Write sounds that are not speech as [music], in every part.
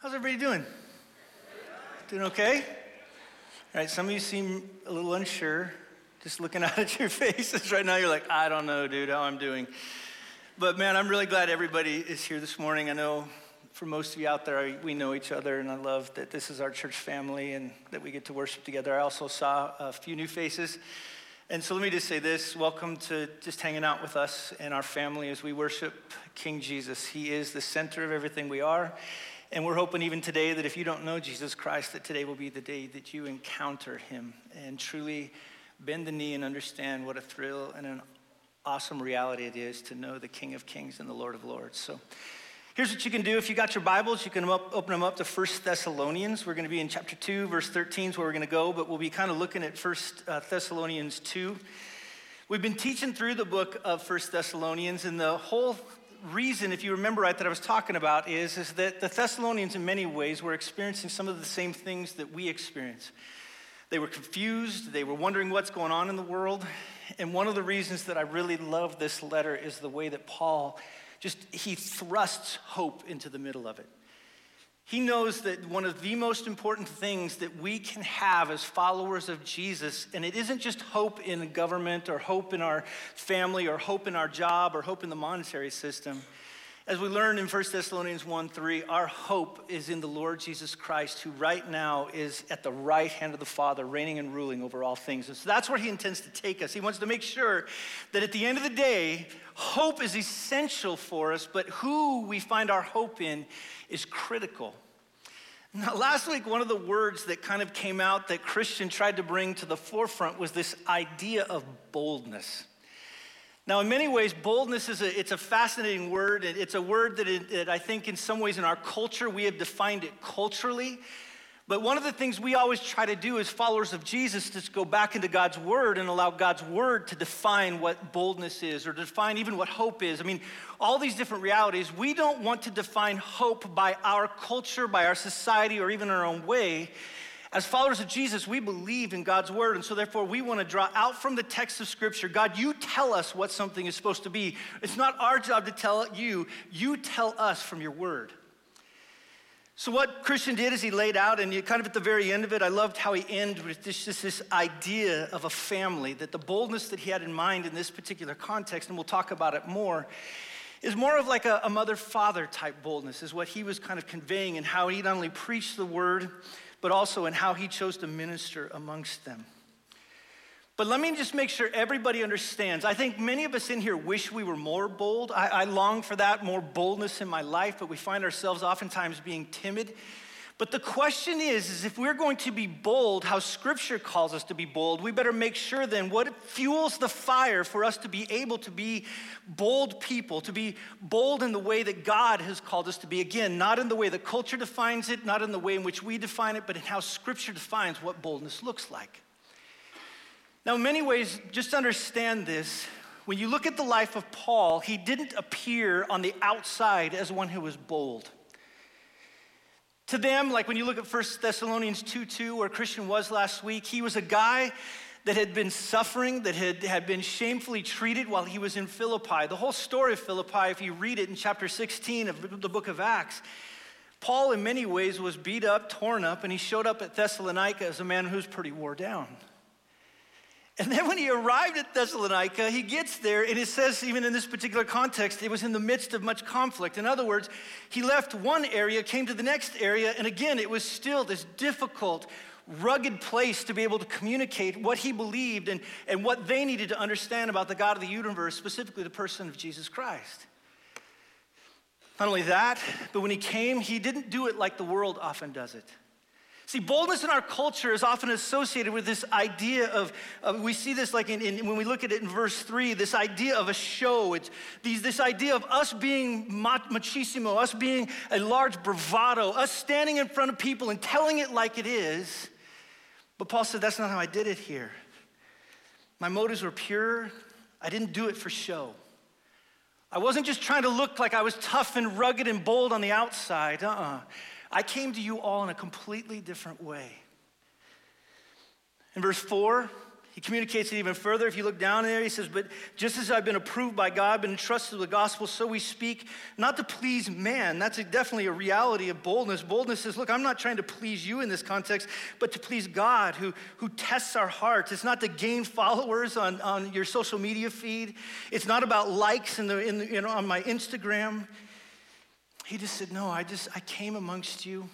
How's everybody doing? Doing okay? All right, some of you seem a little unsure, just looking [laughs] out at your faces right now. You're like, I don't know, dude, how I'm doing. But man, I'm really glad everybody is here this morning. I know for most of you out there, we know each other, and I love that this is our church family and that we get to worship together. I also saw a few new faces. And so let me just say this welcome to just hanging out with us and our family as we worship King Jesus. He is the center of everything we are. And we're hoping even today that if you don't know Jesus Christ, that today will be the day that you encounter him and truly bend the knee and understand what a thrill and an awesome reality it is to know the King of Kings and the Lord of Lords. So here's what you can do. If you got your Bibles, you can open them up to 1 Thessalonians. We're going to be in chapter 2, verse 13 is where we're going to go, but we'll be kind of looking at 1 uh, Thessalonians 2. We've been teaching through the book of 1 Thessalonians, and the whole reason, if you remember right, that I was talking about is, is that the Thessalonians, in many ways, were experiencing some of the same things that we experience. They were confused, they were wondering what's going on in the world. And one of the reasons that I really love this letter is the way that Paul just he thrusts hope into the middle of it. He knows that one of the most important things that we can have as followers of Jesus, and it isn't just hope in government or hope in our family or hope in our job or hope in the monetary system. As we learn in 1 Thessalonians 1 3, our hope is in the Lord Jesus Christ, who right now is at the right hand of the Father, reigning and ruling over all things. And so that's where he intends to take us. He wants to make sure that at the end of the day, hope is essential for us, but who we find our hope in is critical. Now, last week, one of the words that kind of came out that Christian tried to bring to the forefront was this idea of boldness. Now, in many ways, boldness is a, it's a fascinating word. It's a word that, it, that I think in some ways in our culture, we have defined it culturally but one of the things we always try to do as followers of Jesus is go back into God's word and allow God's word to define what boldness is or define even what hope is. I mean, all these different realities, we don't want to define hope by our culture, by our society, or even our own way. As followers of Jesus, we believe in God's word, and so therefore we want to draw out from the text of Scripture God, you tell us what something is supposed to be. It's not our job to tell you, you tell us from your word. So, what Christian did is he laid out, and kind of at the very end of it, I loved how he ended with this, just this idea of a family, that the boldness that he had in mind in this particular context, and we'll talk about it more, is more of like a, a mother father type boldness, is what he was kind of conveying, and how he not only preached the word, but also in how he chose to minister amongst them. But let me just make sure everybody understands. I think many of us in here wish we were more bold. I, I, long for that, more boldness in my life, but we find ourselves oftentimes being timid. But the question is, is if we're going to be bold, how scripture calls us to be bold, we better make sure then what fuels the fire for us to be able to be bold people, to be bold in the way that God has called us to be. Again, not in the way the culture defines it, not in the way in which we define it, but in how scripture defines what boldness looks like. Now, in many ways, just understand this. When you look at the life of Paul, he didn't appear on the outside as one who was bold. To them, like when you look at 1 Thessalonians 2 2, where Christian was last week, he was a guy that had been suffering, that had, had been shamefully treated while he was in Philippi. The whole story of Philippi, if you read it in chapter 16 of the book of Acts, Paul, in many ways, was beat up, torn up, and he showed up at Thessalonica as a man who's pretty wore down. And then when he arrived at Thessalonica, he gets there, and it says, even in this particular context, it was in the midst of much conflict. In other words, he left one area, came to the next area, and again, it was still this difficult, rugged place to be able to communicate what he believed and, and what they needed to understand about the God of the universe, specifically the person of Jesus Christ. Not only that, but when he came, he didn't do it like the world often does it. See, boldness in our culture is often associated with this idea of, of we see this like in, in, when we look at it in verse three, this idea of a show. It's these, this idea of us being machismo, us being a large bravado, us standing in front of people and telling it like it is. But Paul said, that's not how I did it here. My motives were pure. I didn't do it for show. I wasn't just trying to look like I was tough and rugged and bold on the outside. Uh uh-uh. uh I came to you all in a completely different way. In verse 4, He communicates it even further. If you look down there, he says, But just as I've been approved by God, been entrusted with the gospel, so we speak, not to please man. That's a, definitely a reality of boldness. Boldness says, Look, I'm not trying to please you in this context, but to please God who, who tests our hearts. It's not to gain followers on, on your social media feed, it's not about likes in the, in the, you know, on my Instagram. He just said, No, I just, I came amongst you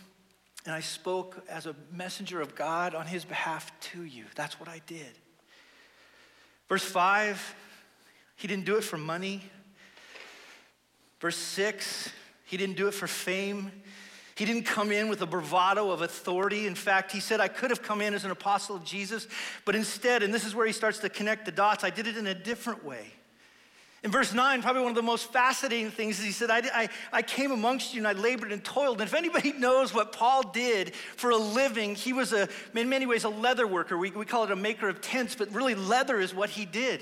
and I spoke as a messenger of God on his behalf to you. That's what I did. Verse 5, he didn't do it for money. Verse 6, he didn't do it for fame. He didn't come in with a bravado of authority. In fact, he said, I could have come in as an apostle of Jesus, but instead, and this is where he starts to connect the dots, I did it in a different way. In verse 9, probably one of the most fascinating things is he said, I, I, I, came amongst you and I labored and toiled. And if anybody [laughs] knows what Paul did for a living, he was a, in many ways a leather worker. We, we call it a maker of tents, but really leather is what he did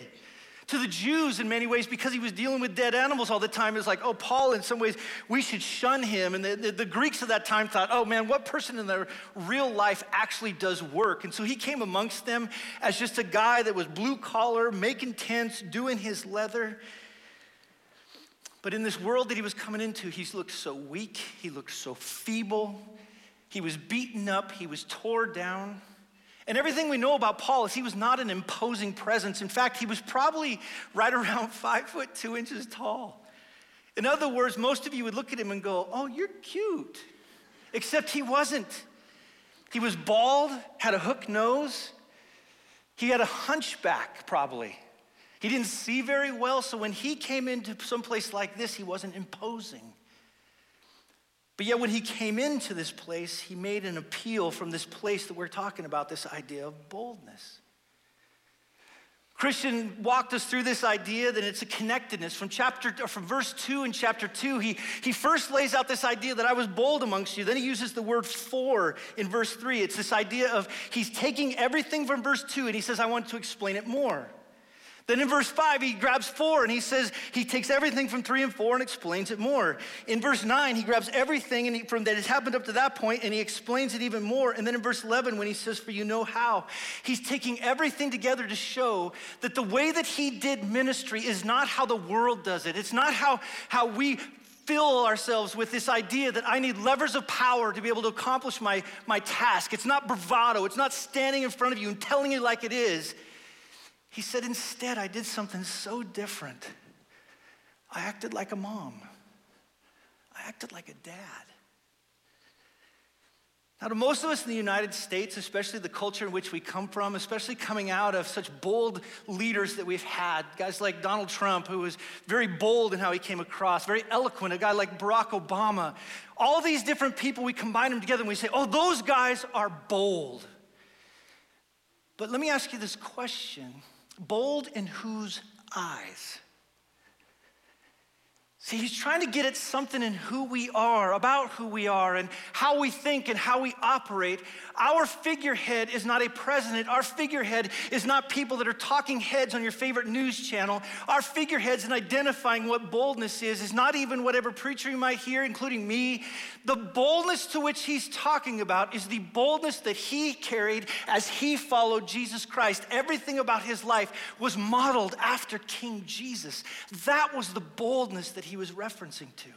to the Jews in many ways because he was dealing with dead animals all the time. It's like, oh, Paul, in some ways, we should shun him. And the, the, the, Greeks of that time thought, oh man, what person in their real life actually does work? And so he came amongst them as just a guy that was blue collar, making tents, doing his leather. But in this world that he was coming into, he looked so weak, he looked so feeble, he was beaten up, he was tore down. And everything we know about Paul is he was not an imposing presence. In fact, he was probably right around [laughs] five foot two inches tall. In other words, most of you would look at him and go, Oh, you're cute. Except he wasn't. He was bald, had a hook nose, he had a hunchback, probably. He didn't see very well, so when he came into some place like this, he wasn't imposing. But yet, when he came into this place, he made an appeal from this place that we're talking about this idea of boldness. Christian walked us through this idea that it's a connectedness. From chapter from verse 2 in chapter 2, he, he first lays out this idea that I was bold amongst you. Then he uses the word for in verse 3. It's this idea of he's taking everything from verse 2 and he says, I want to explain it more. Then in verse 5, he grabs 4 and he says, he takes everything from 3 and 4 and explains it more. In verse 9, he grabs everything and he, from that has happened up to that point and he explains it even more. And then in verse 11, when he says, For you know how, he's taking everything together to show that the way that he did ministry is not how the world does it. It's not how, how we fill ourselves with this idea that I need levers of power to be able to accomplish my, my task. It's not bravado, it's not standing in front of you and telling you like it is. He said, Instead, I did something so different. I acted like a mom, I acted like a dad. Now, to most of us in the United States, especially the culture in which we come from, especially coming out of such bold leaders that we've had, guys like Donald Trump, who was very bold in how he came across, very eloquent, a guy like Barack Obama, all these different people, we combine them together and we say, oh, those guys are bold. But let me ask you this question Bold in whose eyes? See, he's trying to get at something in who we are, about who we are, and how we think and how we operate. Our figurehead is not a president. Our figurehead is not people that are talking heads on your favorite news channel. Our figureheads in identifying what boldness is is not even whatever preacher you might hear, including me. The boldness to which he's talking about is the boldness that he carried as he followed Jesus Christ. Everything about his life was modeled after King Jesus. That was the boldness that he he was referencing to.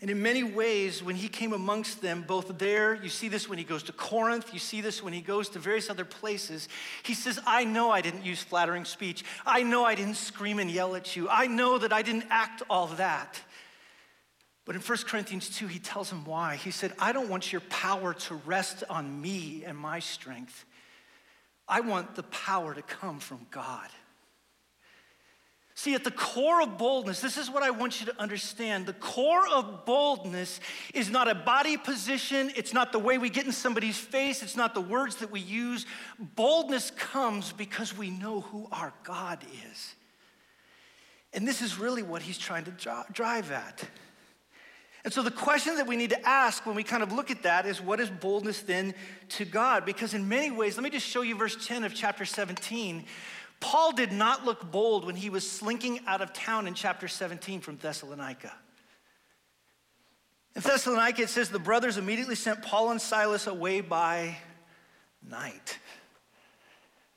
And in many ways, when he came amongst them, both there, you see this when he goes to Corinth, you see this when he goes to various other places, he says, I know I didn't use flattering speech. I know I didn't scream and yell at you. I know that I didn't act all that. But in 1 Corinthians 2, he tells him why. He said, I don't want your power to rest on me and my strength. I want the power to come from God. See, at the core of boldness, this is what I want you to understand. The core of boldness is not a body position, it's not the way we get in somebody's face, it's not the words that we use. Boldness comes because we know who our God is. And this is really what he's trying to drive at. And so, the question that we need to ask when we kind of look at that is what is boldness then to God? Because, in many ways, let me just show you verse 10 of chapter 17. Paul did not look bold when he was slinking out of town in chapter 17 from Thessalonica. In Thessalonica, it says the brothers immediately sent Paul and Silas away by night.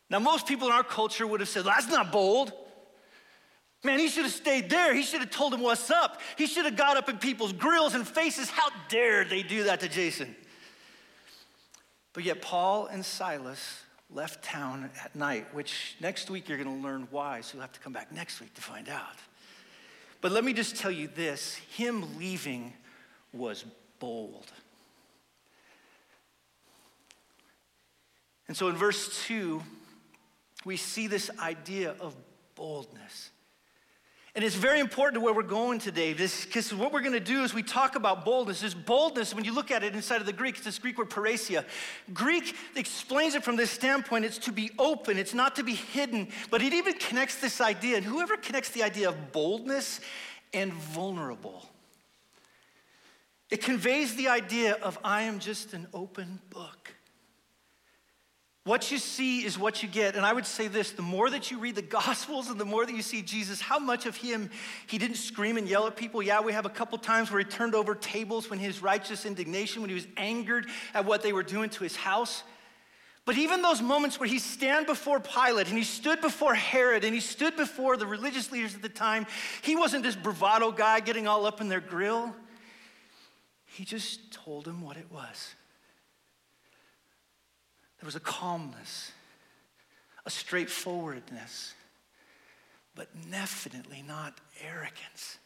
Now, most people in our culture would have said, That's not bold. Man, he should have stayed there. He should have told him what's up. He should have got up in people's grills and faces. How dare they do that to Jason? But yet, Paul and Silas left town at night, which next week you're going to learn why, so you'll have to come back next week to find out. But let me just tell you this him leaving was bold. And so in verse 2, we see this idea of boldness. And it's very important to where we're going today, because what we're going to do is we talk about boldness. This boldness, when you look at it inside of the Greek, it's this Greek word parrhesia. Greek explains it from this standpoint it's to be open, it's not to be hidden, but it even connects this idea. And whoever connects the idea of boldness and vulnerable, it conveys the idea of I am just an open book. What you see is what you get. And I would say this the more that you read the [laughs] Gospels and the more that you see Jesus, how much of him he didn't scream and yell at people. Yeah, we have a couple times where he turned over tables when his righteous indignation, when he was angered at what they were doing to his house. But even those moments where he stand before Pilate and he stood before Herod and he stood before the religious leaders at the time, he wasn't this bravado guy getting all up in their grill. He just told them what it was. There was a calmness, a straightforwardness, but definitely not arrogance.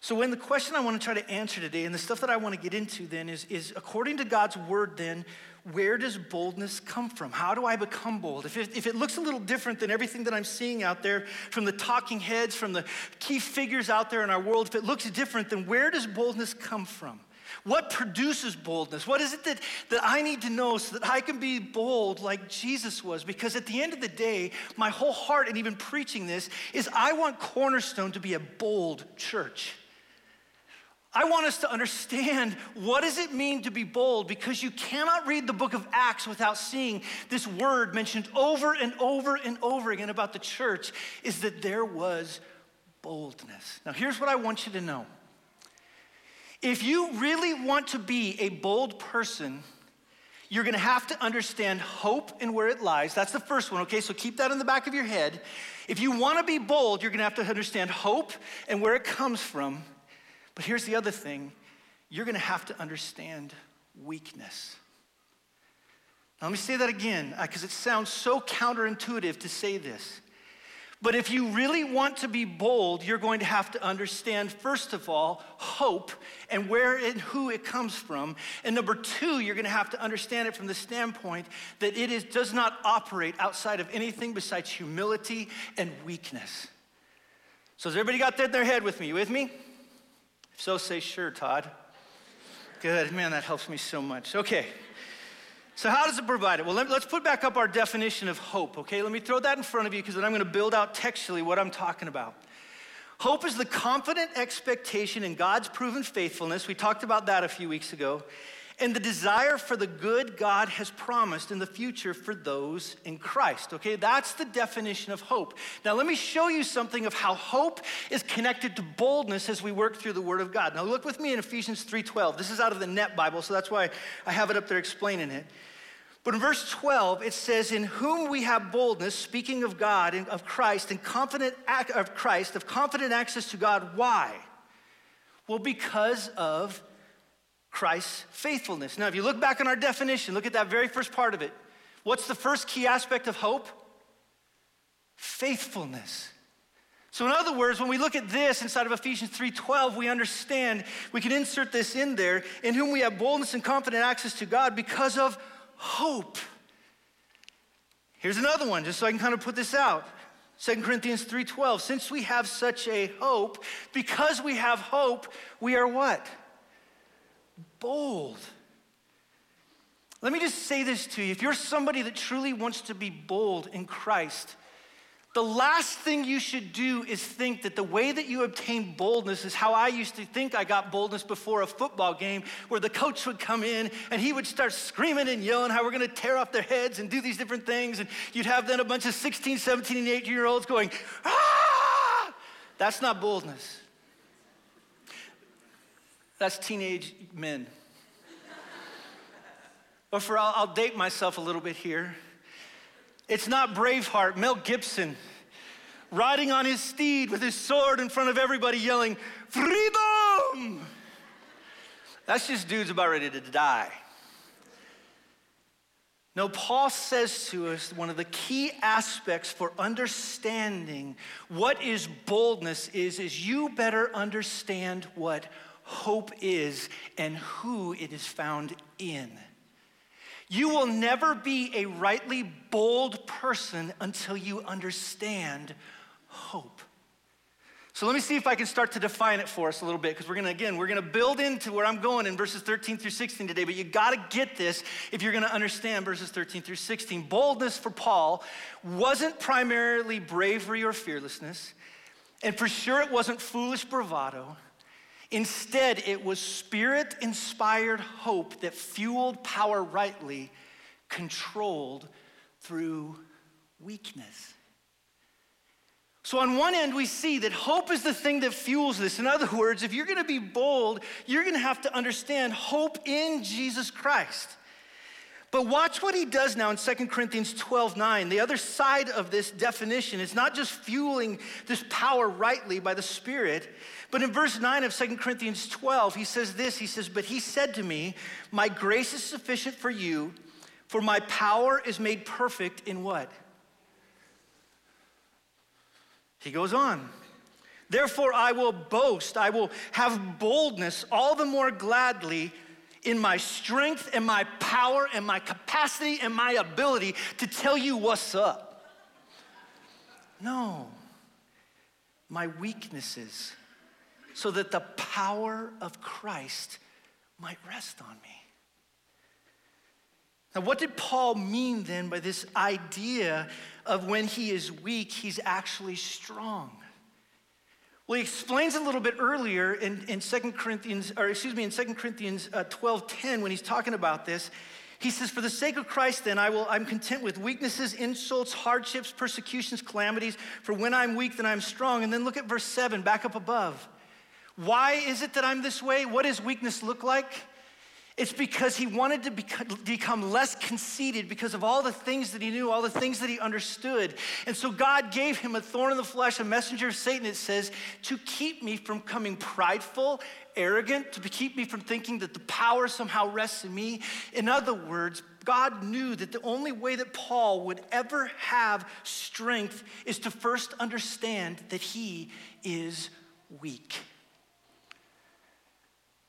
So, when the question I want to try to answer today, and the stuff that I want to get into then, is, is according to God's word, then, where does boldness come from? How do I become bold? If it, if it looks a little different than everything that I'm seeing out there from the talking heads, from the key figures out there in our world, if it looks different, then where does boldness come from? What produces boldness? What is it that, that I need to know so that I can be bold like Jesus was? Because at the end of the day, my whole heart, and even preaching this, is I want Cornerstone to be a bold church. I want us to understand what does it mean to be bold because you cannot read the book of Acts without seeing this word mentioned over and over and over again about the church is that there was boldness. Now here's what I want you to know. If you really want to be a bold person, you're to have to understand hope and where it lies. That's the first one, okay? So keep that in the back of your head. If you want to be bold, you're to have to understand hope and where it comes from. But here's the other thing you're to have to understand weakness. Now, let me say that again uh, because it sounds so counterintuitive to say this. But if you really want to be bold, you're going to have to understand, first of all, hope and where and who it comes from. And number two, you're going to have to understand it from the standpoint that it is, does not operate outside of anything besides humility and weakness. So, has everybody got that in their head with me? You with me? If so, say sure, Todd. Good. Man, that helps me so much. Okay. So, how does it provide it? Well, let, us put back up our definition of hope, okay? Let me throw that in front of you because then I'm going to build out textually what I'm talking about. Hope is the confident expectation in God's proven faithfulness. We talked about that a few weeks ago and the desire for the good God has promised in the future for those in Christ. Okay, that's the definition of hope. Now, let me show you something of how hope is connected to boldness as we work through the Word of God. Now, look with me in Ephesians 3:12. This is out of the Net Bible, so that's why I have it up there explaining it. But in verse 12, it says, In whom we have boldness, speaking of God and of Christ, and confident of Christ, of confident access to God. Why? Well, because of Christ's faithfulness. Now, if you look back on our definition, look at that very first part of it. What's the first key aspect of hope? Faithfulness. So in other words, when we look at this inside of Ephesians 3:12, we understand we can insert this in there in whom we have boldness and confident access to God because of hope. Here's another one just so I can kind of put this out. 2 Corinthians 3:12, since we have such a hope, because we have hope, we are what? Bold. Let me just say this to you. If you're somebody that truly wants to be bold in Christ, the last thing you should do is think that the way that you obtain boldness is how I used to think I got boldness before a football game, where the coach would come in and he would start screaming and yelling how we're gonna tear off their heads and do these different things. And you'd have then a bunch of 16, 17, and 18 year olds going, ah! That's not boldness. That's teenage men. but for I'll, I'll date myself a little bit here. It's not Braveheart, Mel Gibson riding on his steed with his sword in front of everybody yelling, Freedom! That's just dudes about ready to die. No, Paul says to us one of the key aspects for understanding what is boldness is, is you better understand what hope is and who it is found in. You will never be a rightly bold person until you understand hope. So let me see if I can start to define it for us a little bit, because we're gonna, again, we're gonna build into where I'm going in verses 13 through 16 today, but you gotta get this if you're gonna understand verses 13 through 16. Boldness for Paul wasn't primarily bravery or fearlessness, and for sure it wasn't foolish bravado. Instead, it was spirit inspired hope that fueled power rightly, controlled through weakness. So, on one end, we see that hope is the thing that fuels this. In other words, if you're gonna be bold, you're gonna have to understand hope in Jesus Christ. But watch what he does now in 2 Corinthians 12 9. The other side of this definition is not just fueling this power rightly by the Spirit, but in verse 9 of 2 Corinthians 12, he says this He says, But he said to me, My grace is sufficient for you, for my power is made perfect in what? He goes on. Therefore, I will boast, I will have boldness all the more gladly in my strength and my power and my capacity and my ability to tell you what's up. No, my weaknesses, so that the power of Christ might rest on me. Now, what did Paul mean then by this idea of when he is weak, he's actually strong? Well, he explains a little bit earlier in, in 2 Corinthians, or excuse me, in 2 Corinthians uh, 12 10, when he's talking about this. He says, For the sake of Christ, then, I will, I'm content with weaknesses, insults, hardships, persecutions, calamities. For when I'm weak, then I'm strong. And then look at verse 7, back up above. Why is it that I'm this way? What does weakness look like? It's because he wanted to become less conceited because of all the things that he knew, all the things that he understood. And so God gave him a thorn in the flesh, a messenger of Satan, it says, to keep me from coming prideful, arrogant, to keep me from thinking that the power somehow rests in me. In other words, God knew that the only way that Paul would ever have strength is to first understand that he is weak.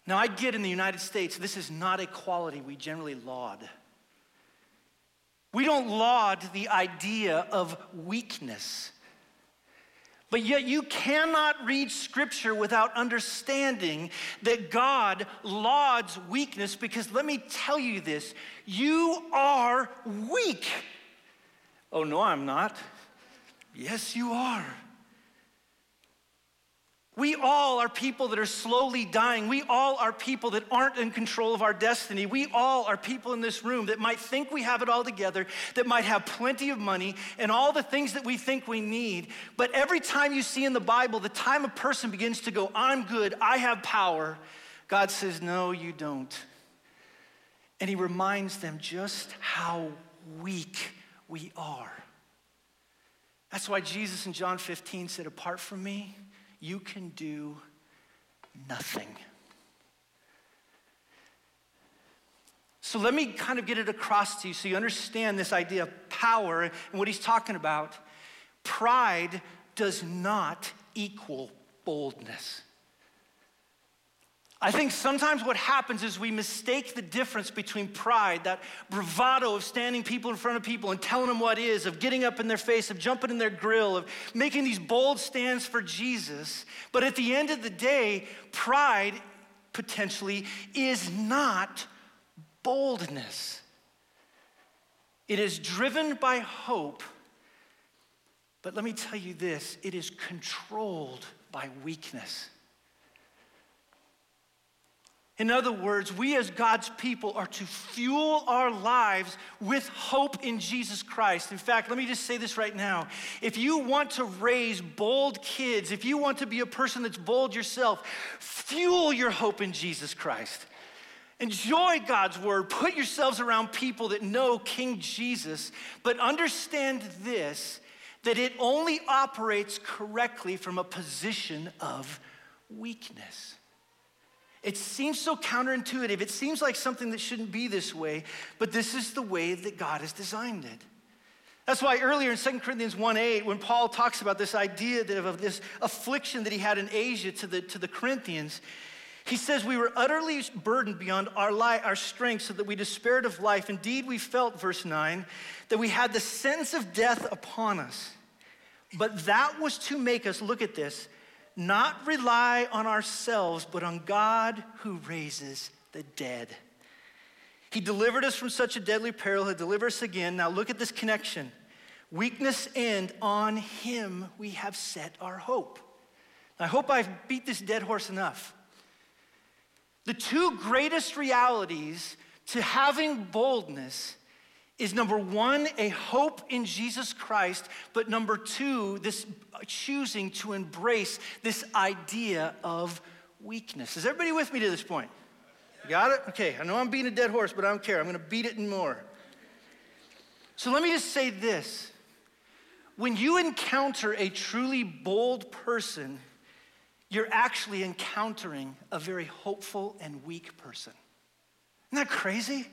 Now, I get in the United States, this is not a quality we generally laud. We don't laud the idea of weakness. But yet, you cannot read scripture without understanding that God lauds weakness because let me tell you this you are weak. Oh, no, I'm not. Yes, you are. We all are people that are slowly dying. We all are people that aren't in control of our destiny. We all are people in this room that might think we have it all together, that might have plenty of money and all the things that we think we need. But every time you see in the Bible, the time a person begins to go, I'm good, I have power, God says, No, you don't. And He reminds them just how weak we are. That's why Jesus in John 15 said, Apart from me, you can do nothing. So let me kind of get it across to you so you understand this idea of power and what he's talking about. Pride does not equal boldness. I think sometimes what happens is we mistake the difference between pride, that bravado of standing people in front of people and telling them what is, of getting up in their face, of jumping in their grill, of making these bold stands for Jesus. But at the end of the day, pride potentially is not boldness. It is driven by hope. But let me tell you this it is controlled by weakness. In other words, we as God's people are to fuel our lives with hope in Jesus Christ. In fact, let me just say this right now. If you want to raise bold kids, if you want to be a person that's bold yourself, fuel your hope in Jesus Christ. Enjoy God's word. Put yourselves around people that know King Jesus, but understand this that it only operates correctly from a position of weakness. It seems so counterintuitive. It seems like something that shouldn't be this way, but this is the way that God has designed it. That's why earlier in 2 Corinthians 1 8, when Paul talks about this idea of this affliction that he had in Asia to the, to the Corinthians, he says, We were utterly burdened beyond our, life, our strength, so that we despaired of life. Indeed, we felt, verse 9, that we had the sentence of death upon us. But that was to make us, look at this, not rely on ourselves, but on God who raises the dead. He delivered us from such a deadly peril, he'll deliver us again. Now look at this connection. Weakness and on him we have set our hope. I hope I've beat this dead horse enough. The two greatest realities to having boldness is number one, a hope in Jesus Christ, but number two, this choosing to embrace this idea of weakness. Is everybody with me to this point? Got it? Okay, I know I'm beating a dead horse, but I don't care. I'm gonna beat it and more. So let me just say this. When you encounter a truly bold person, you're actually encountering a very hopeful and weak person. Isn't that crazy?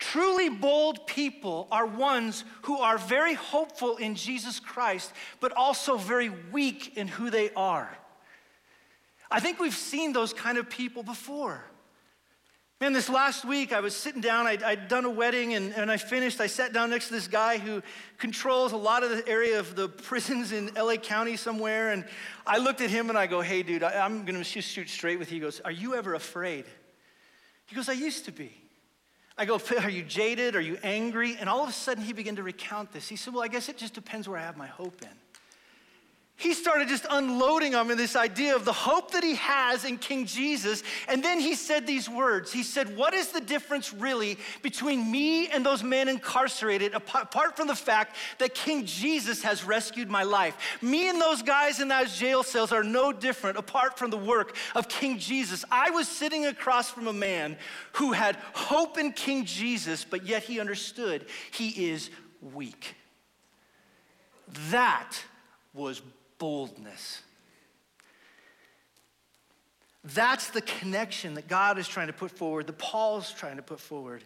Truly bold people are ones who are very hopeful in Jesus Christ, but also very weak in who they are. I think we've seen those kind of people before. Man, this last week I was sitting down, I'd, I'd, done a wedding, and, and I finished. I sat down next to this guy who controls a lot of the area of the prisons in LA County somewhere. And I looked at him and I go, Hey, dude, I, am going to just shoot straight with you. He goes, Are you ever afraid? He goes, I used to be. I go, Are you jaded? Are you angry? And all of a sudden he began to recount this. He said, Well, I guess it just depends where I have my hope in he started just unloading on me this idea of the hope that he has in King Jesus. And then he said these words. He said, What is the difference really between me and those men incarcerated, apart from the fact that King Jesus has rescued my life? Me and those guys in those jail cells are no different apart from the work of King Jesus. I was sitting across from a man who had hope in King Jesus, but yet he understood he is weak. That was boldness. That's the connection that God is trying to put forward, that Paul's trying to put forward.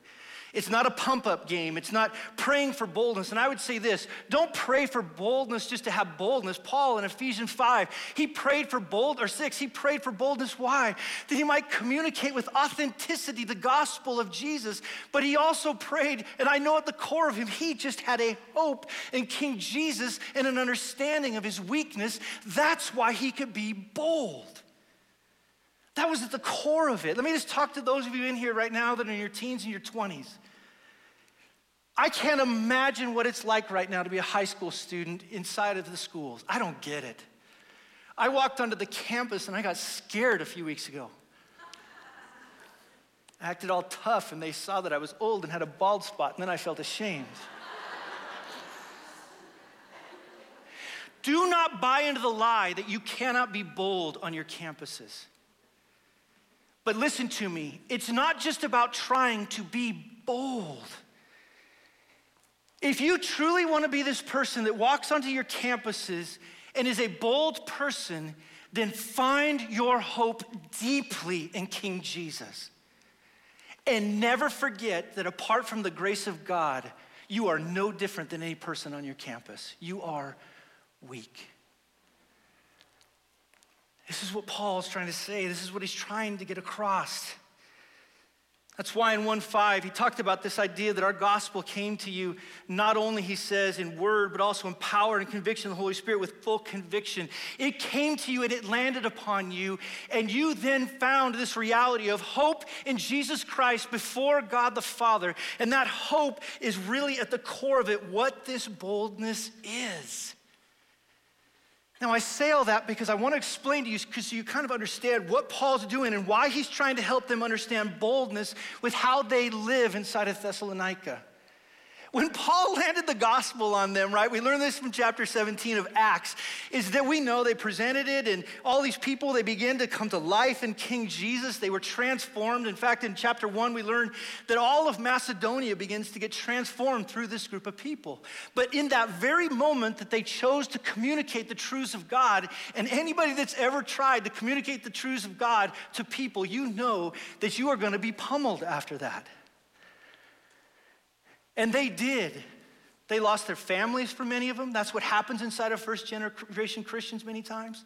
It's not a pump up game. It's not praying for boldness. And I would say this don't pray for boldness just to have boldness. Paul in Ephesians 5, he prayed for bold, or 6, he prayed for boldness. Why? That he might communicate with authenticity the gospel of Jesus. But he also prayed, and I know at the core of him, he just had a hope in King Jesus and an understanding of his weakness. That's why he could be bold. That was at the core of it. Let me just talk to those of you in here right now that are in your teens and your 20s. I can't imagine what it's like right now to be a high school student inside of the schools. I don't get it. I walked onto the campus and I got scared a few weeks ago. I acted all tough and they saw that I was old and had a bald spot, and then I felt ashamed. Do not buy into the lie that you cannot be bold on your campuses. But listen to me, it's not just about trying to be bold. If you truly want to be this person that walks onto your campuses and is a bold person, then find your hope deeply in King Jesus. And never forget that apart from the grace of God, you are no different than any person on your campus. You are weak. This is what Paul is trying to say. This is what he's trying to get across. That's why in 1:5 he talked about this idea that our gospel came to you not only he says in word but also in power and conviction of the Holy Spirit with full conviction. It came to you and it landed upon you and you then found this reality of hope in Jesus Christ before God the Father and that hope is really at the core of it what this boldness is. Now, I say all that because I want to explain to you because you kind of understand what Paul's doing and why he's trying to help them understand boldness with how they live inside of Thessalonica. When Paul landed the gospel on them, right, we learn this from chapter 17 of Acts, is that we know they presented it and all these people, they began to come to life in King Jesus. They were transformed. In fact, in chapter one, we learn that all of Macedonia begins to get transformed through this group of people. But in that very moment that they chose to communicate the truths of God, and anybody that's ever tried to communicate the truths of God to people, you know that you are going to be pummeled after that. And they did. They lost their families for many of them. That's what happens inside of first generation Christians many times.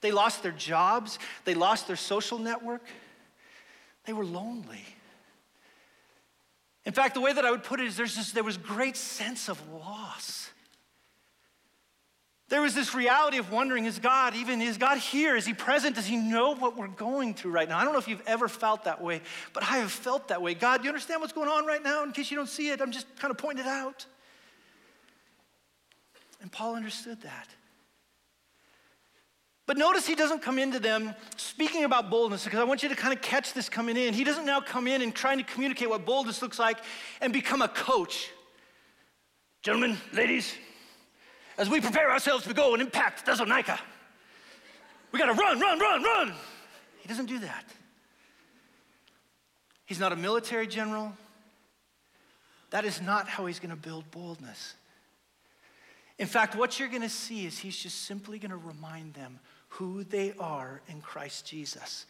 They lost their jobs, they lost their social network. They were lonely. In fact, the way that I would put it is there's this, there was great sense of loss. There was this reality of wondering, is God even, is God here? Is he present? Does he know what we're going through right now? I don't know if you've ever felt that way, but I have felt that way. God, do you understand what's going on right now? In case you don't see it, I'm just kind of pointing it out. And Paul understood that. But notice he doesn't come into them speaking about boldness, because I want you to kind of catch this coming in. He doesn't now come in and trying to communicate what boldness looks like and become a coach. Gentlemen, ladies, as we prepare ourselves to go and impact Thessalonica. We got to run, run, run, run. He doesn't do that. He's not a military general. That is not how he's to build boldness. In fact, what you're to see is he's just simply to remind them who they are in Christ Jesus.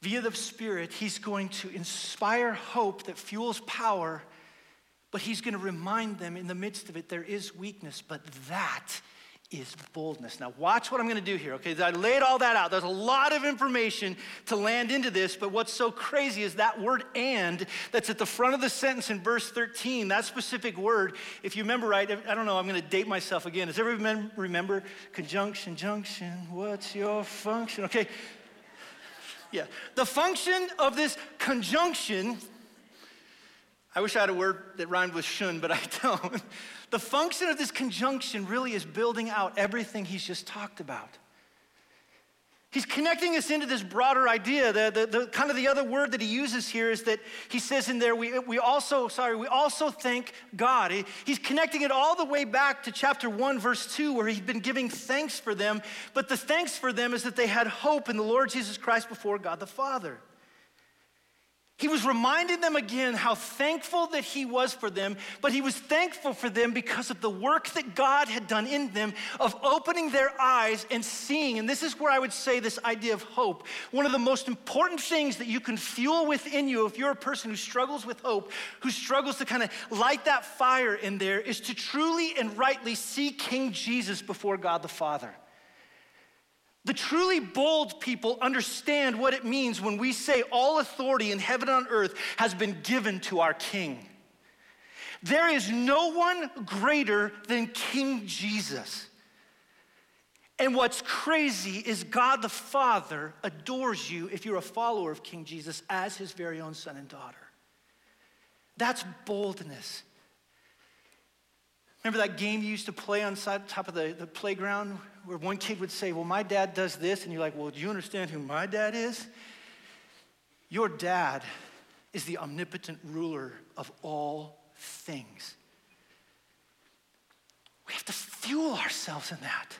Via the Spirit, he's going to inspire hope that fuels power but he's going to remind them in the midst of it, there is weakness, but that is boldness. Now, watch what I'm going to do here, okay? I laid all that out. There's a lot of information to land into this, but what's so crazy is that word and that's at the front of the sentence in verse 13, that specific word, if you remember right, I don't know, I'm going to date myself again. Does everyone remember conjunction, junction? What's your function? Okay. Yeah. The function of this conjunction I wish I had a word that rhymed with shun, but I [laughs] don't. The function of this conjunction really is building out everything he's just talked about. He's connecting us into this broader idea. The, the, the, kind of the other word that he uses here is that he says in there, we, we also, sorry, we also thank God. He, he's connecting it all the way back to chapter 1, verse 2, where he's been giving thanks for them. But the thanks for them is that they had hope in the Lord Jesus Christ before God the Father. He was reminding them again how thankful that he was for them, but he was thankful for them because of the work that God had done in them of opening their eyes and seeing. And this is where I would say this idea of hope. One of the most important things that you can fuel within you if you're a person who struggles with hope, who struggles to kind of light that fire in there, is to truly and rightly see King Jesus before God the Father. The truly bold people understand what it means when we say all authority in heaven and on earth has been given to our King. There is no one greater than King Jesus. And what's crazy is God the Father adores you if you're a follower of King Jesus as his very own son and daughter. That's boldness. Remember that game you used to play on top of the, the playground where one kid would say, Well, my dad does this. And you're like, Well, do you understand who my dad is? Your dad is the omnipotent ruler of all things. We have to fuel ourselves in that.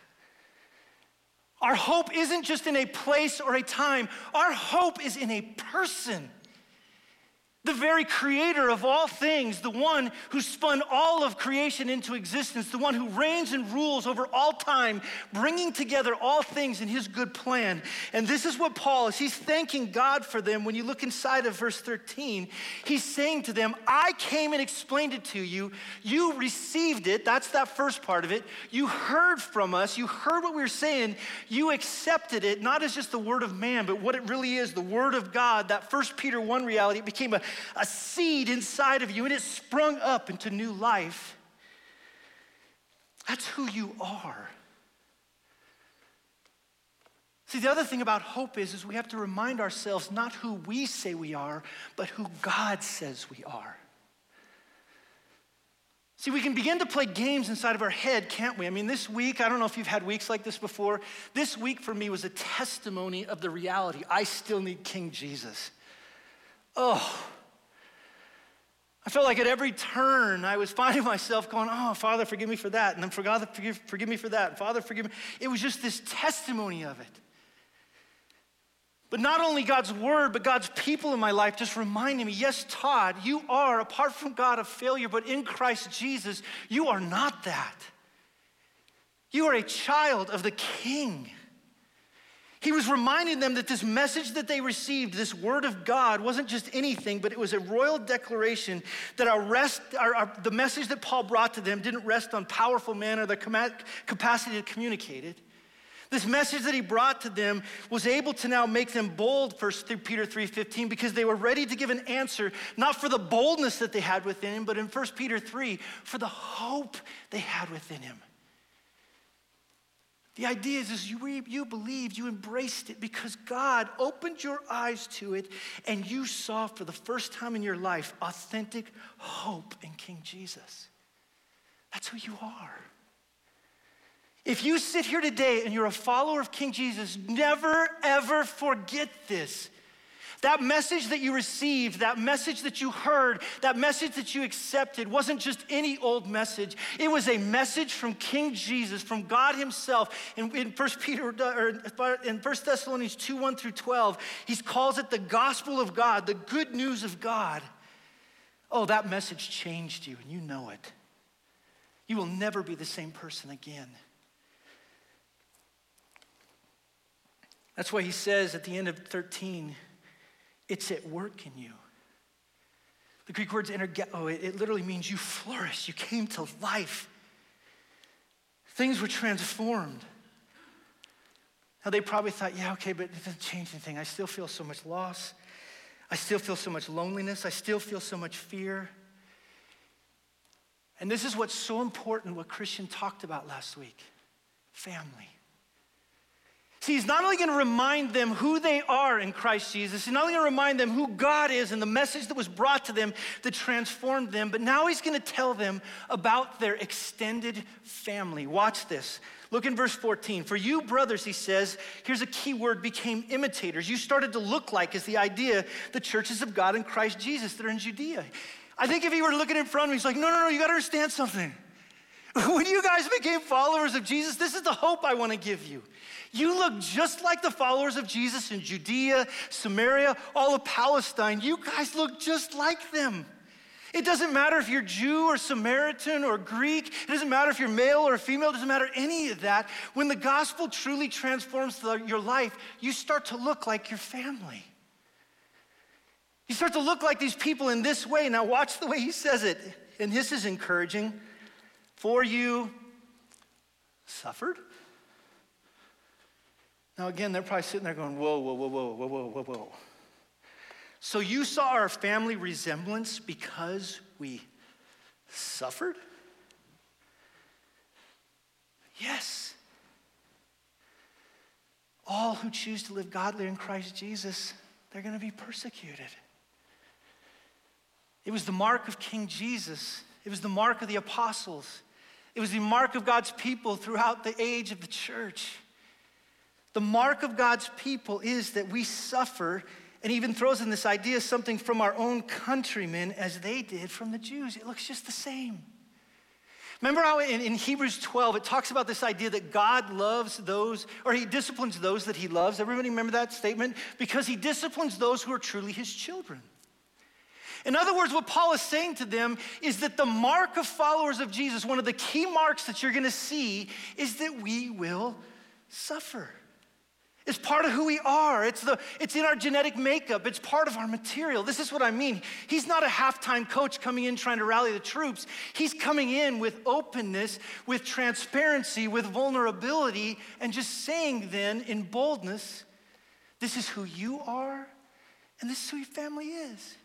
Our hope isn't just in a place or a time, our hope is in a person the very creator of all things, the one who spun all of creation into existence, the one who reigns and rules over all time, bringing together all things in his good plan. And this is what Paul is. He's thanking God for them. When you look inside of verse 13, he's saying to them, I came and explained it to you. You received it. That's that first part of it. You heard from us. You heard what we were saying. You accepted it, not as just the word of man, but what it really is the word of God. That first Peter 1 reality, it became a a seed inside of you and it sprung up into new life. That's who you are. See, the other thing about hope is, is we have to remind ourselves not who we say we are, but who God says we are. See, we can begin to play games inside of our head, can't we? I mean, this week, I don't know if you've had weeks like this before. This week for me was a testimony of the reality I still need King Jesus. Oh, I felt like at every turn I was finding myself going, Oh, Father, forgive me for that. And then Father, forgive, forgive me for that. And Father, forgive me. It was just this testimony of it. But not only God's word, but God's people in my life just reminding me yes, Todd, you are, apart from God, a failure, but in Christ Jesus, you are not that. You are a child of the King. He was reminding them that this message that they received, this word of God, wasn't just anything, but it was a royal declaration that our rest, our, our, the message that Paul brought to them didn't rest on powerful men or their capacity to communicate it. This message that he brought to them was able to now make them bold, 1 Peter 3.15, because they were ready to give an answer, not for the boldness that they had within him, but in 1 Peter 3, for the hope they had within him. The idea is, is you, you believed, you embraced it because God opened your eyes to it and you saw for the first time in your life authentic hope in King Jesus. That's who you are. If you sit here today and you're a follower of King Jesus, never ever forget this. That message that you received, that message that you heard, that message that you accepted wasn't just any old message. It was a message from King Jesus, from God Himself. In, in 1 Peter uh, or in 1 Thessalonians 2, 1 through 12, He calls it the gospel of God, the good news of God. Oh, that message changed you, and you know it. You will never be the same person again. That's why he says at the end of 13, it's at work in you. The Greek word's energeo, oh, it, it literally means you flourished, you came to life. Things were transformed. Now, they probably thought, yeah, okay, but it doesn't change anything. I still feel so much loss. I still feel so much loneliness. I still feel so much fear. And this is what's so important, what Christian talked about last week family. See, he's not only going to remind them who they are in Christ Jesus, he's not only going to remind them who God is and the message that was brought to them that transformed them, but now he's going to tell them about their extended family. Watch this. Look in verse 14. For you, brothers, he says, here's a key word became imitators. You started to look like, is the idea, the churches of God in Christ Jesus that are in Judea. I think if he were looking in front of me, he's like, no, no, no, you got to understand something. [laughs] When you guys became followers of Jesus, this is the hope I want to give you. You look just like the followers of Jesus in Judea, Samaria, all of Palestine. You guys look just like them. It doesn't matter if you're Jew or Samaritan or Greek. It doesn't matter if you're male or female. It doesn't matter any of that. When the gospel truly transforms the, your life, you start to look like your family. You start to look like these people in this way. Now, watch the way he says it. And this is encouraging. For you suffered now, again, they're probably sitting there going, whoa, whoa, whoa, whoa, whoa, whoa, whoa, whoa. So you saw our family resemblance because we suffered? Yes. All who choose to live godly in Christ Jesus, they're going to be persecuted. It was the mark of King Jesus. It was the mark of the apostles. It was the mark of God's people throughout the age of the church. The mark of God's people is that we suffer, and even throws in this idea something from our own countrymen as they did from the Jews. It looks just the same. Remember how in, in, Hebrews 12 it talks about this idea that God loves those, or he disciplines those that he loves? Everybody remember that statement? Because he disciplines those who are truly his children. In other words, what Paul is saying to them is that the mark of followers of Jesus, one of the key marks that you're gonna see, is that we will suffer. It's part of who we are. It's, the, it's in our genetic makeup. It's part of our material. This is what I mean. He's not a halftime coach coming in trying to rally the troops. He's coming in with openness, with transparency, with vulnerability, and just saying then in boldness, this is who you are, and this is who your family is.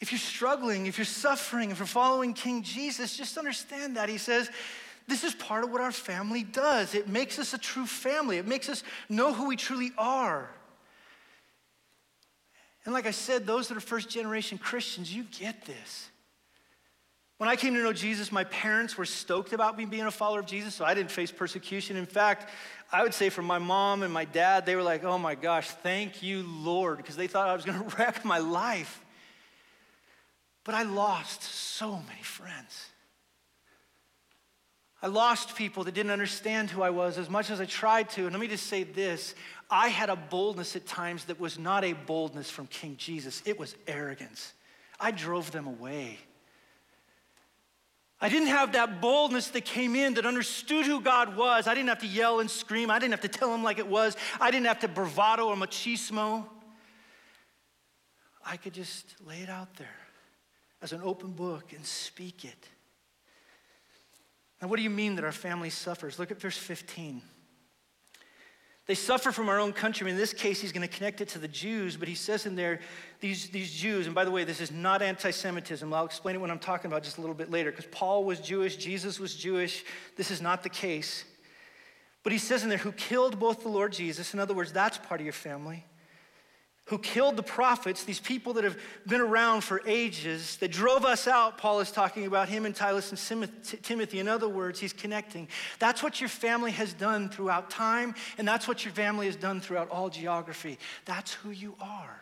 If you're struggling, if you're suffering, if you're following King Jesus, just understand that. He says, this is part of what our family does. It makes us a true family, it makes us know who we truly are. And like I said, those that are first generation Christians, you get this. When I came to know Jesus, my parents were stoked about me being a follower of Jesus, so I didn't face persecution. In fact, I would say for my mom and my dad, they were like, oh my gosh, thank you, Lord, because they thought I was going [laughs] to wreck my life. But I lost so many friends. I lost people that didn't understand who I was as much as I tried to. And let me just say this I had a boldness at times that was not a boldness from King Jesus, it was arrogance. I drove them away. I didn't have that boldness that came in that understood who God was. I didn't have to yell and scream. I didn't have to tell him like it was. I didn't have to bravado or machismo. I could just lay it out there as an open book and speak it. Now, what do you mean that our family suffers? Look at verse 15. They suffer from our own countrymen. In this case, he's going to connect it to the Jews, but he says in there, these, these Jews, and by the way, this is not anti Semitism. I'll explain it when I'm talking about just a little bit later, because Paul was Jewish, Jesus was Jewish. This is not the case. But he says in there, who killed both the Lord Jesus. In other words, that's part of your family who killed the prophets, these people that have been around for ages, that drove us out, Paul is talking about him and Titus and Timothy. In other words, he's connecting. That's what your family has done throughout time, and that's what your family has done throughout all geography. That's who you are.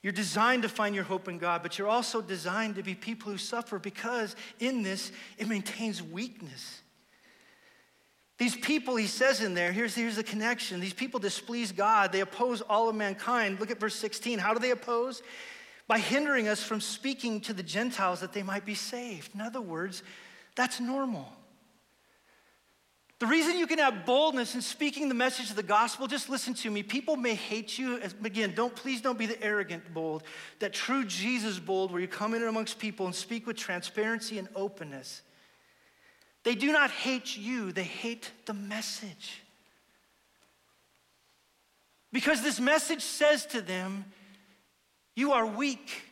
You're designed to find your hope in God, but you're also designed to be people who suffer because in this, it maintains weakness. These people, he says in there, here's, here's the connection. These people displease God. They oppose all of mankind. Look at verse 16. How do they oppose? By hindering us from speaking to the Gentiles that they might be saved. In other words, that's normal. The reason you can have boldness in speaking the message of the gospel, just listen to me. People may hate you. Again, don't please don't be the arrogant bold. That true Jesus bold, where you come in amongst people and speak with transparency and openness. They do not hate you, they hate the message. Because this message says to them, You are weak,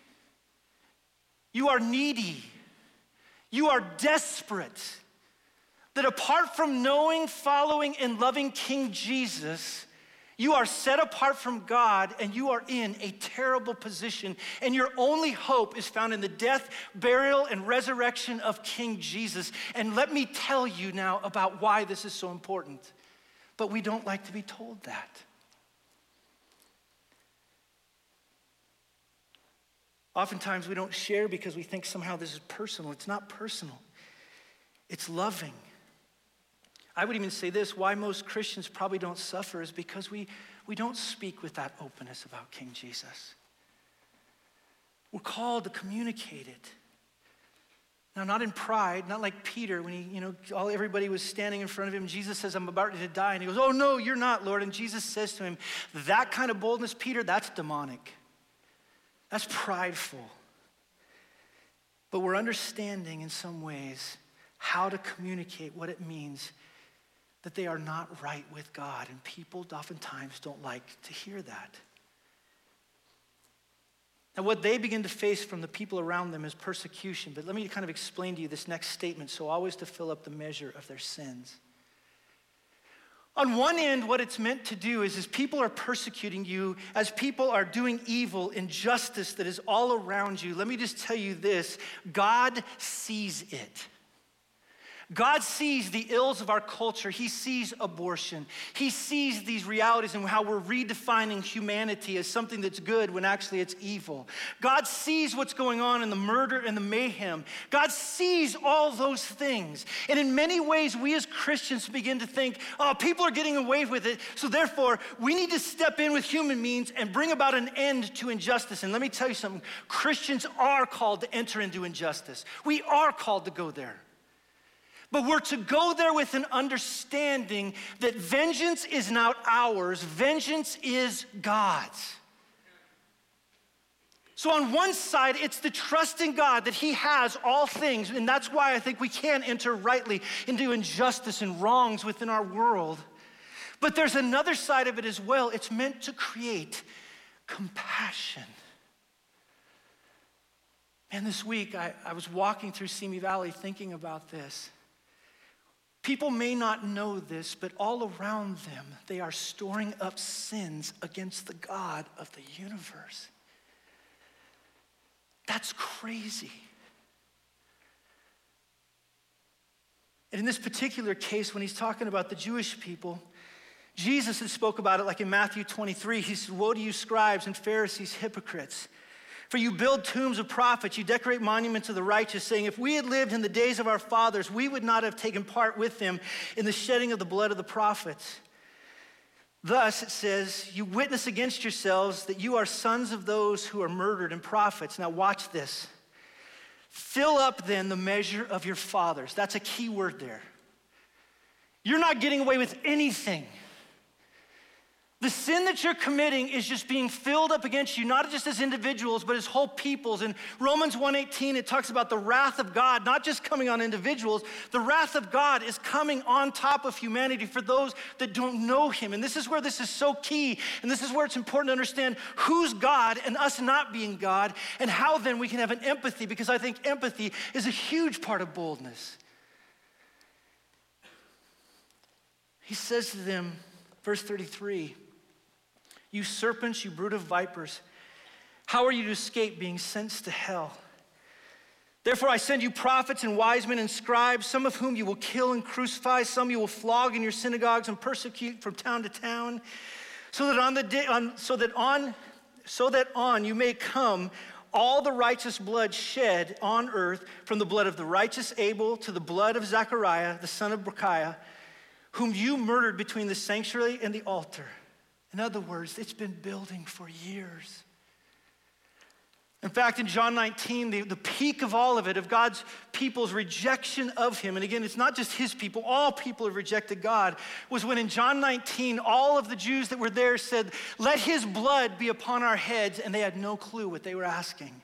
you are needy, you are desperate. That apart from knowing, following, and loving King Jesus, you are set apart from God and you are in a terrible position. And your only hope is found in the death, burial, and resurrection of King Jesus. And let me tell you now about why this is so important. But we don't like to be told that. Oftentimes we don't share because we think somehow this is personal. It's not personal, it's loving. I would even say this why most Christians probably don't suffer is because we, we don't speak with that openness about King Jesus. We're called to communicate it. Now, not in pride, not like Peter when he, you know, all everybody was standing in front of him. Jesus says, I'm about to die. And he goes, Oh, no, you're not, Lord. And Jesus says to him, That kind of boldness, Peter, that's demonic. That's prideful. But we're understanding in some ways how to communicate what it means that they are not right with God. And people oftentimes don't like to hear that. Now, what they begin to face from the people around them is persecution. But let me kind of explain to you this next statement so always to fill up the measure of their sins. On one end, what it's meant to do is as people are persecuting you, as people are doing evil, injustice that is all around you, let me just tell you this God sees it. God sees the ills of our culture. He sees abortion. He sees these realities and how we're redefining humanity as something that's good when actually it's evil. God sees what's going on in the murder and the mayhem. God sees all those things. And in many ways, we as Christians begin to think, oh, people are getting away with it. So therefore, we need to step in with human means and bring about an end to injustice. And let me tell you something Christians are called to enter into injustice, we are called to go there. But we're to go there with an understanding that vengeance is not ours, vengeance is God's. So, on one side, it's the trust in God that He has all things, and that's why I think we can enter rightly into injustice and wrongs within our world. But there's another side of it as well. It's meant to create compassion. And this week, I, I was walking through Simi Valley thinking about this. People may not know this, but all around them, they are storing up sins against the God of the universe. That's crazy. And in this particular case, when he's talking about the Jewish people, Jesus had spoke about it like in Matthew 23. He said, Woe to you, scribes and Pharisees, hypocrites! For you build tombs of prophets, you decorate monuments of the righteous, saying, If we had lived in the days of our fathers, we would not have taken part with them in the shedding of the blood of the prophets. Thus, it says, You witness against yourselves that you are sons of those who are murdered and prophets. Now, watch this. Fill up then the measure of your fathers. That's a key word there. You're not getting away with anything. The sin that you're committing is just being filled up against you, not just as individuals, but as whole peoples. In Romans 1:18, it talks about the wrath of God, not just coming on individuals. The wrath of God is coming on top of humanity for those that don't know Him. And this is where this is so key, and this is where it's important to understand who's God and us not being God, and how then we can have an empathy, because I think empathy is a huge part of boldness. He says to them, verse 33. You serpents, you brood of vipers, how are you to escape being sentenced to hell? Therefore, I send you prophets and wise men and scribes, some of whom you will kill and crucify, some you will flog in your synagogues and persecute from town to town, so that on the day, on, so that on, so that on you may come all the righteous blood shed on earth, from the blood of the righteous Abel to the blood of Zechariah, the son of Berechiah, whom you murdered between the sanctuary and the altar. In other words, it's been building for years. In fact, in John 19, the, the peak of all of it, of God's people's rejection of Him, and again, it's not just His people, all people have rejected God, was when in John 19, all of the Jews that were there said, Let His blood be upon our heads, and they had no clue what they were asking.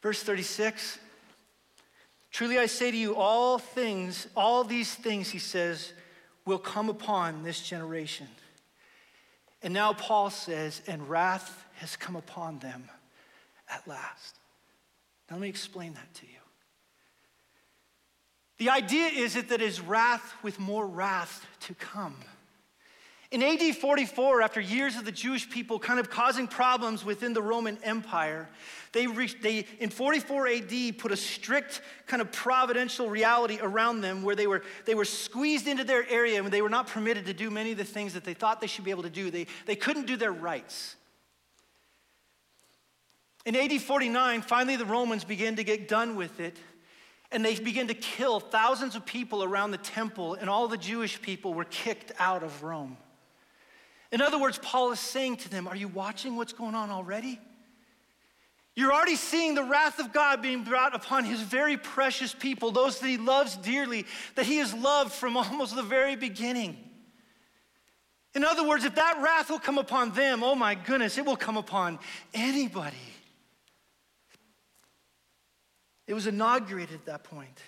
Verse 36 Truly I say to you, all things, all these things, He says, will come upon this generation. And now Paul says, and wrath has come upon them at last. Now let me explain that to you. The idea is that there is wrath with more wrath to come. In AD 44, after years of the Jewish people kind of causing problems within the Roman Empire, they, reached, they in 44 AD put a strict kind of providential reality around them where they were, they were squeezed into their area and they were not permitted to do many of the things that they thought they should be able to do. They, they couldn't do their rights. In AD 49, finally the Romans began to get done with it and they began to kill thousands of people around the temple, and all the Jewish people were kicked out of Rome. In other words, Paul is saying to them, Are you watching what's going on already? You're already seeing the wrath of God being brought upon his very precious people, those that he loves dearly, that he has loved from [laughs] almost the very beginning. In other words, if that wrath will come upon them, oh my goodness, it will come upon anybody. It was inaugurated at that point.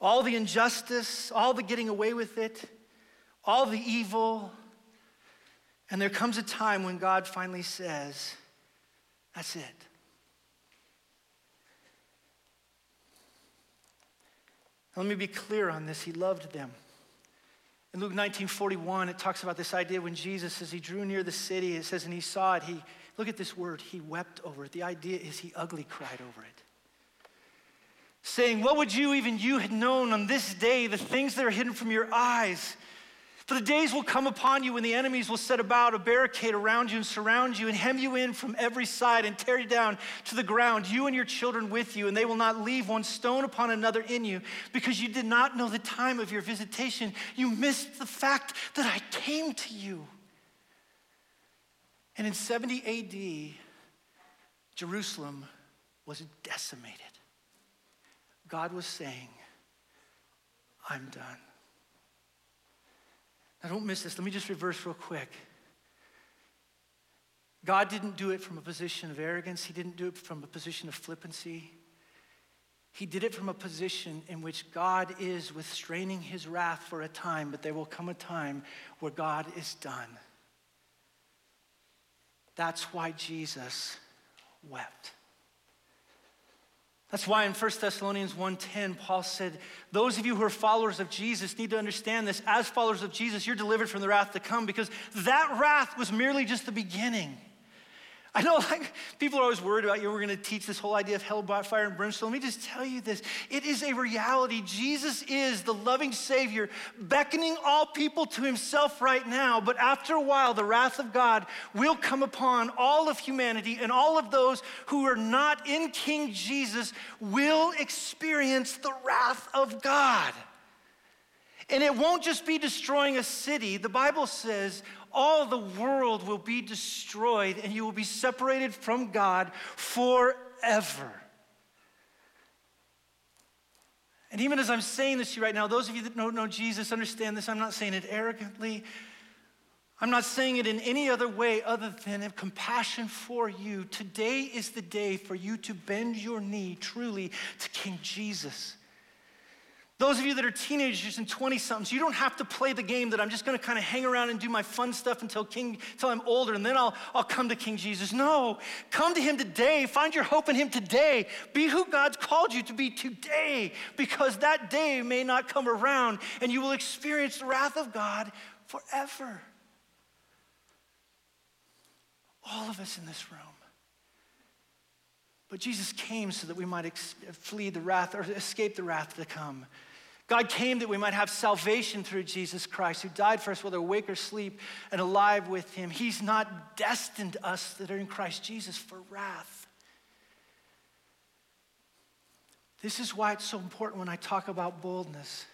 All the injustice, all the getting away with it, all the evil, and there comes a time when God finally says, That's it. let me be clear on this. He loved them. In Luke 19:41, it talks about this idea when Jesus, as he drew near the city, it says, and he saw it, he, look at this word, he wept over it. The idea is he ugly cried over it. Saying, What would you, even you, had known on this day, the things that are hidden from your eyes? For the days will come upon you when the enemies will set about a barricade around you and surround you and hem you in from every side and tear you down to the ground, you and your children with you, and they will not leave one stone upon another in you because you did not know the time of your visitation. You missed the fact that I came to you. And in 70 AD, Jerusalem was decimated. God was saying, I'm done. Now, don't miss this. Let me just reverse real quick. God didn't do it from a position of arrogance, He didn't do it from a position of flippancy. He did it from a position in which God is restraining his wrath for a time, but there will come a time where God is done. That's why Jesus wept. That's why in 1 Thessalonians 1:10 Paul said, "Those of you who are followers of Jesus need to understand this. As followers of Jesus, you're delivered from the wrath to come because that wrath was merely just the beginning I know like people are always worried about you. We're going to teach this whole idea of hell, fire, and brimstone. Let me just tell you this. It is a reality. Jesus is the loving Savior, beckoning all people to himself right now. But after a while, the wrath of God will come upon all of humanity, and all of those who are not in King Jesus will experience the wrath of God. And it won't just be destroying a city. The Bible says all the world will be destroyed and you will be separated from God forever. And even as I'm saying this to you right now, those of you that don't know Jesus understand this. I'm not saying it arrogantly. I'm not saying it in any other way other than have compassion for you. Today is the day for you to bend your knee truly to King Jesus. Those of you that are teenagers and 20 somethings, you don't have to play the game that I'm just gonna kind of hang around and do my fun stuff until King, until I'm older, and then I'll, I'll come to King Jesus. No, come to him today. Find your hope in him today. Be who God's called you to be today, because that day may not come around and you will experience the wrath of God forever. All of us in this room. But Jesus came so that we might ex- flee the wrath or escape the wrath to come. God came that we might have salvation through Jesus Christ, who died for us, whether awake or sleep, and alive with him. He's not destined us that are in Christ Jesus for wrath. This is why it's so important when I talk about boldness.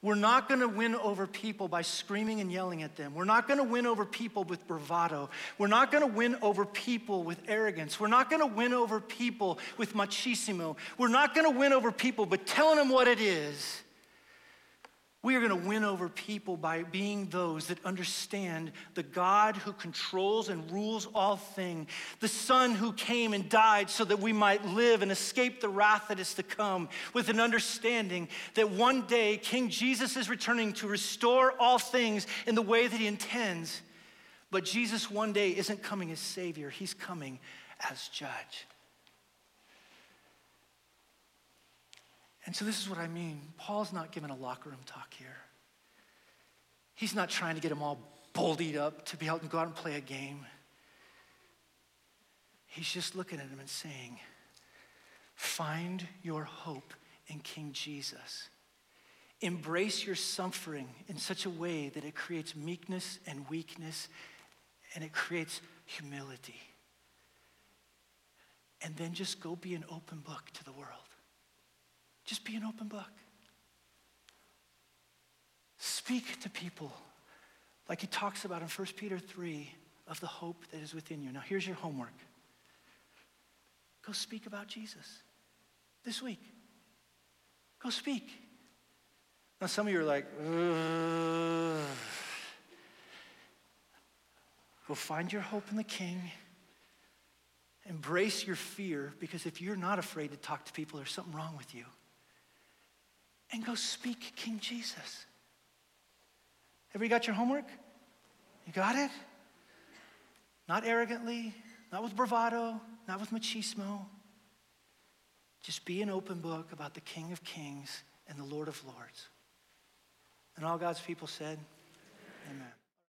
We're not going to win over people by screaming and yelling at them. We're not going to win over people with bravado. We're not going to win over people with arrogance. We're not going to win over people with machismo. We're not going to win over people by telling them what it is. We are going to win over people by being those that understand the God who controls and rules all things, the Son who came and died so that we might live and escape the wrath that is to come, with an understanding that one day King Jesus is returning to restore all things in the way that he intends. But Jesus one day isn't coming as Savior, he's coming as Judge. And so, this is what I mean. Paul's not giving a locker room talk here. He's not trying to get them all boldied up to be able to go out and play a game. He's just looking at them and saying, Find your hope in King Jesus. Embrace your suffering in such a way that it creates meekness and weakness and it creates humility. And then just go be an open book to the world. Just be an open book. Speak to people like he talks about in 1 Peter 3 of the hope that is within you. Now, here's your homework go speak about Jesus this week. Go speak. Now, some of you are like, Ugh. go find your hope in the King. Embrace your fear because if you're not afraid to talk to people, there's something wrong with you and go speak King Jesus. Everybody got your homework? You got it? Not arrogantly, not with bravado, not with machismo. Just be an open book about the King of Kings and the Lord of Lords. And all God's people said, Amen. Amen.